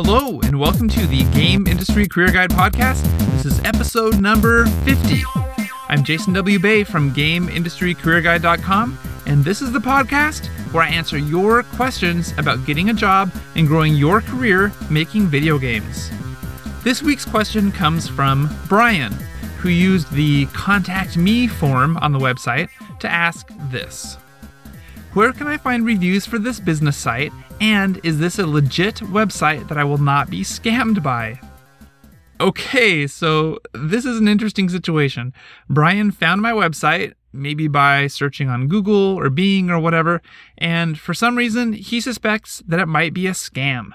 Hello, and welcome to the Game Industry Career Guide Podcast. This is episode number 50. I'm Jason W. Bay from GameIndustryCareerGuide.com, and this is the podcast where I answer your questions about getting a job and growing your career making video games. This week's question comes from Brian, who used the Contact Me form on the website to ask this Where can I find reviews for this business site? And is this a legit website that I will not be scammed by? Okay, so this is an interesting situation. Brian found my website, maybe by searching on Google or Bing or whatever, and for some reason, he suspects that it might be a scam.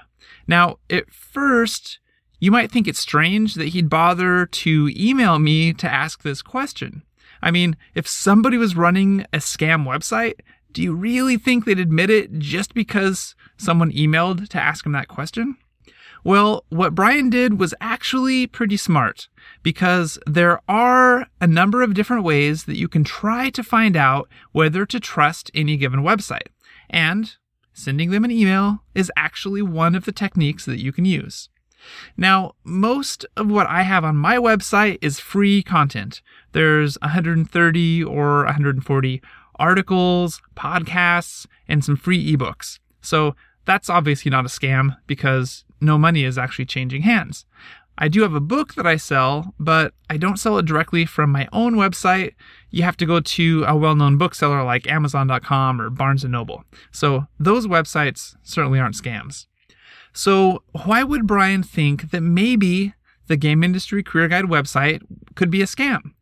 Now, at first, you might think it's strange that he'd bother to email me to ask this question. I mean, if somebody was running a scam website, do you really think they'd admit it just because someone emailed to ask him that question? Well, what Brian did was actually pretty smart because there are a number of different ways that you can try to find out whether to trust any given website. And sending them an email is actually one of the techniques that you can use. Now, most of what I have on my website is free content. There's 130 or 140 articles, podcasts, and some free ebooks. So that's obviously not a scam because no money is actually changing hands. I do have a book that I sell, but I don't sell it directly from my own website. You have to go to a well-known bookseller like amazon.com or Barnes & Noble. So those websites certainly aren't scams. So why would Brian think that maybe the Game Industry Career Guide website could be a scam?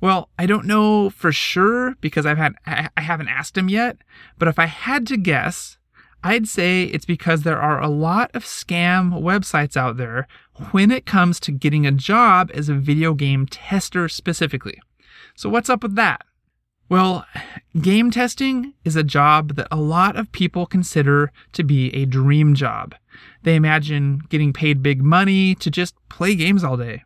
Well, I don't know for sure because I've had I haven't asked him yet, but if I had to guess, I'd say it's because there are a lot of scam websites out there when it comes to getting a job as a video game tester specifically. So what's up with that? Well, game testing is a job that a lot of people consider to be a dream job. They imagine getting paid big money to just play games all day.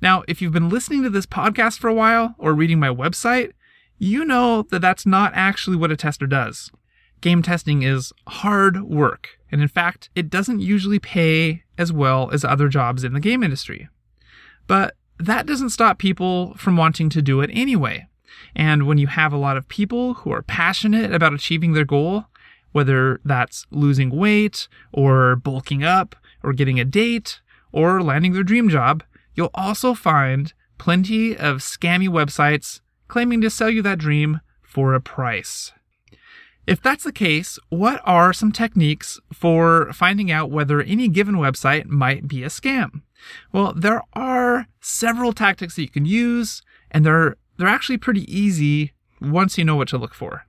Now, if you've been listening to this podcast for a while or reading my website, you know that that's not actually what a tester does. Game testing is hard work, and in fact, it doesn't usually pay as well as other jobs in the game industry. But that doesn't stop people from wanting to do it anyway. And when you have a lot of people who are passionate about achieving their goal, whether that's losing weight, or bulking up, or getting a date, or landing their dream job, You'll also find plenty of scammy websites claiming to sell you that dream for a price. If that's the case, what are some techniques for finding out whether any given website might be a scam? Well, there are several tactics that you can use, and they're they're actually pretty easy once you know what to look for.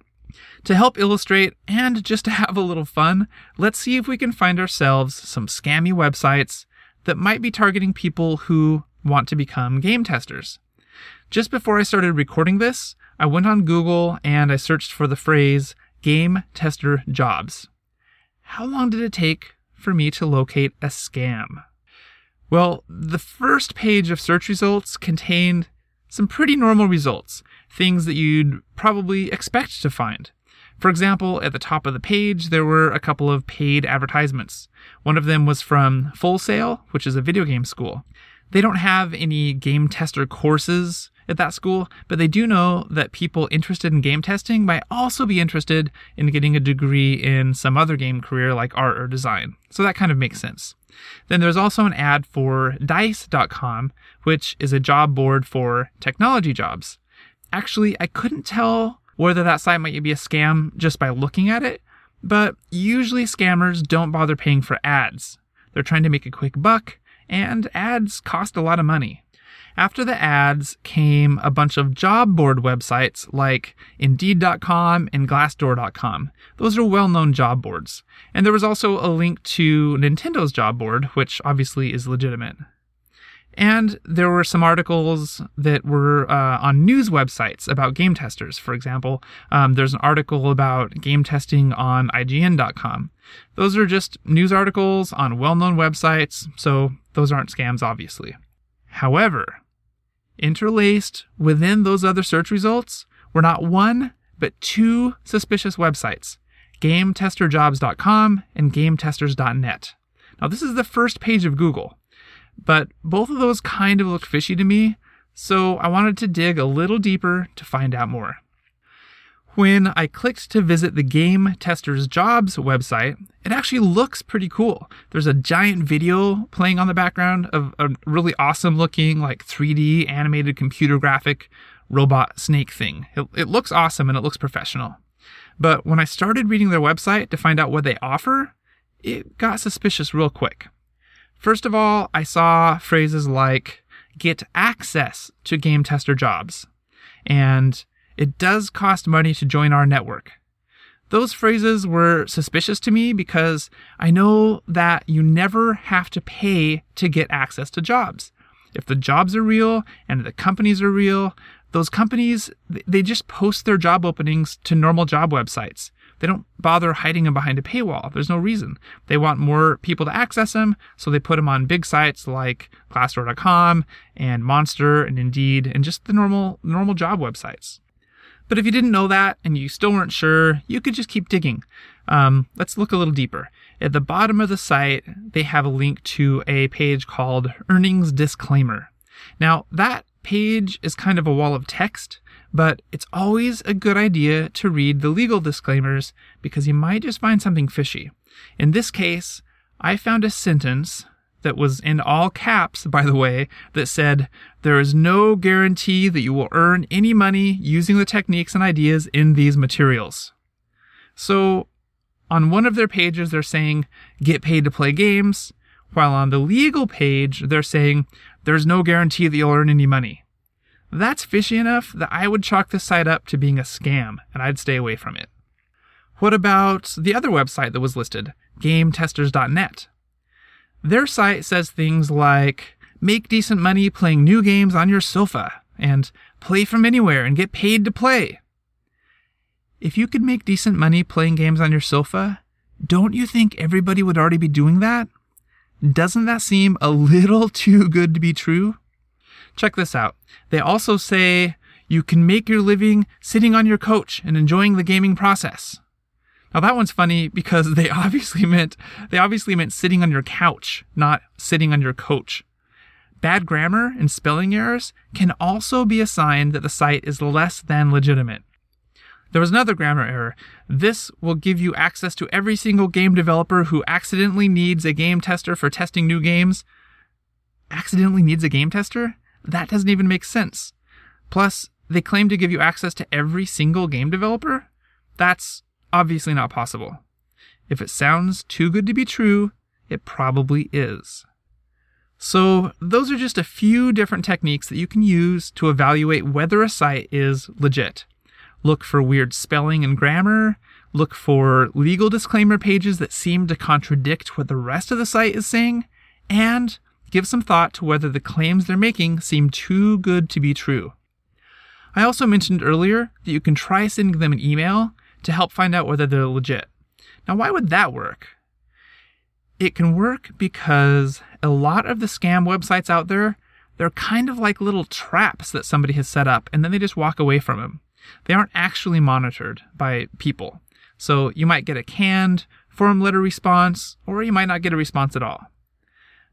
To help illustrate and just to have a little fun, let's see if we can find ourselves some scammy websites that might be targeting people who want to become game testers. Just before I started recording this, I went on Google and I searched for the phrase game tester jobs. How long did it take for me to locate a scam? Well, the first page of search results contained some pretty normal results, things that you'd probably expect to find. For example, at the top of the page, there were a couple of paid advertisements. One of them was from Full Sail, which is a video game school. They don't have any game tester courses at that school, but they do know that people interested in game testing might also be interested in getting a degree in some other game career like art or design. So that kind of makes sense. Then there's also an ad for dice.com, which is a job board for technology jobs. Actually, I couldn't tell whether that site might be a scam just by looking at it, but usually scammers don't bother paying for ads. They're trying to make a quick buck, and ads cost a lot of money. After the ads came a bunch of job board websites like Indeed.com and Glassdoor.com. Those are well known job boards. And there was also a link to Nintendo's job board, which obviously is legitimate. And there were some articles that were uh, on news websites about game testers. For example, um, there's an article about game testing on IGN.com. Those are just news articles on well known websites, so those aren't scams, obviously. However, interlaced within those other search results were not one, but two suspicious websites GameTesterJobs.com and GameTesters.net. Now, this is the first page of Google, but both of those kind of looked fishy to me, so I wanted to dig a little deeper to find out more. When I clicked to visit the Game Testers Jobs website, it actually looks pretty cool. There's a giant video playing on the background of a really awesome looking, like 3D animated computer graphic robot snake thing. It, it looks awesome and it looks professional. But when I started reading their website to find out what they offer, it got suspicious real quick. First of all, I saw phrases like get access to game tester jobs and it does cost money to join our network. Those phrases were suspicious to me because I know that you never have to pay to get access to jobs. If the jobs are real and the companies are real, those companies, they just post their job openings to normal job websites. They don't bother hiding them behind a paywall. There's no reason. They want more people to access them, so they put them on big sites like Glassdoor.com and Monster and Indeed and just the normal normal job websites. But if you didn't know that and you still weren't sure, you could just keep digging. Um, let's look a little deeper. At the bottom of the site, they have a link to a page called Earnings Disclaimer. Now, that page is kind of a wall of text, but it's always a good idea to read the legal disclaimers because you might just find something fishy. In this case, I found a sentence that was in all caps, by the way, that said, There is no guarantee that you will earn any money using the techniques and ideas in these materials. So, on one of their pages, they're saying, Get paid to play games, while on the legal page, they're saying, There's no guarantee that you'll earn any money. That's fishy enough that I would chalk this site up to being a scam, and I'd stay away from it. What about the other website that was listed, GameTesters.net? Their site says things like make decent money playing new games on your sofa and play from anywhere and get paid to play. If you could make decent money playing games on your sofa, don't you think everybody would already be doing that? Doesn't that seem a little too good to be true? Check this out. They also say you can make your living sitting on your couch and enjoying the gaming process. Now that one's funny because they obviously meant they obviously meant sitting on your couch, not sitting on your coach. Bad grammar and spelling errors can also be a sign that the site is less than legitimate. There was another grammar error. This will give you access to every single game developer who accidentally needs a game tester for testing new games. Accidentally needs a game tester? That doesn't even make sense. Plus, they claim to give you access to every single game developer? That's obviously not possible. If it sounds too good to be true, it probably is. So, those are just a few different techniques that you can use to evaluate whether a site is legit. Look for weird spelling and grammar, look for legal disclaimer pages that seem to contradict what the rest of the site is saying, and give some thought to whether the claims they're making seem too good to be true. I also mentioned earlier that you can try sending them an email to help find out whether they're legit. Now, why would that work? It can work because a lot of the scam websites out there, they're kind of like little traps that somebody has set up and then they just walk away from them. They aren't actually monitored by people. So you might get a canned form letter response or you might not get a response at all.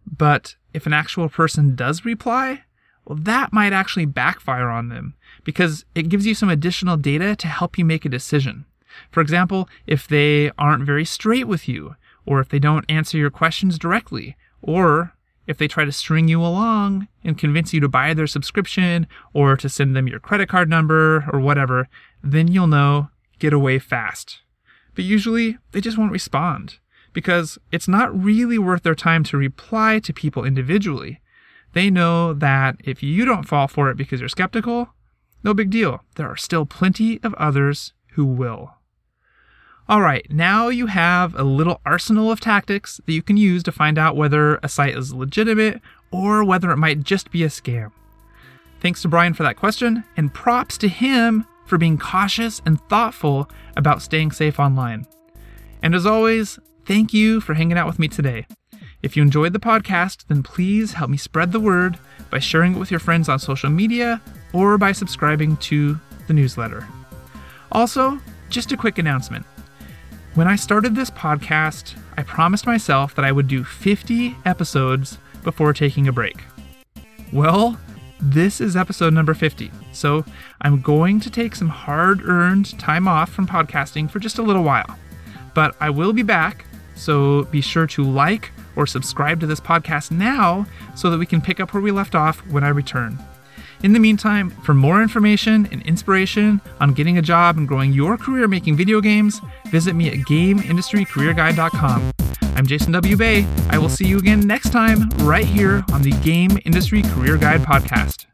But if an actual person does reply, well, that might actually backfire on them because it gives you some additional data to help you make a decision. For example, if they aren't very straight with you, or if they don't answer your questions directly, or if they try to string you along and convince you to buy their subscription or to send them your credit card number or whatever, then you'll know get away fast. But usually they just won't respond because it's not really worth their time to reply to people individually. They know that if you don't fall for it because you're skeptical, no big deal. There are still plenty of others who will. All right, now you have a little arsenal of tactics that you can use to find out whether a site is legitimate or whether it might just be a scam. Thanks to Brian for that question, and props to him for being cautious and thoughtful about staying safe online. And as always, thank you for hanging out with me today. If you enjoyed the podcast, then please help me spread the word by sharing it with your friends on social media or by subscribing to the newsletter. Also, just a quick announcement When I started this podcast, I promised myself that I would do 50 episodes before taking a break. Well, this is episode number 50, so I'm going to take some hard earned time off from podcasting for just a little while. But I will be back, so be sure to like or subscribe to this podcast now so that we can pick up where we left off when I return. In the meantime, for more information and inspiration on getting a job and growing your career making video games, visit me at GameIndustryCareerGuide.com. I'm Jason W. Bay. I will see you again next time, right here on the Game Industry Career Guide Podcast.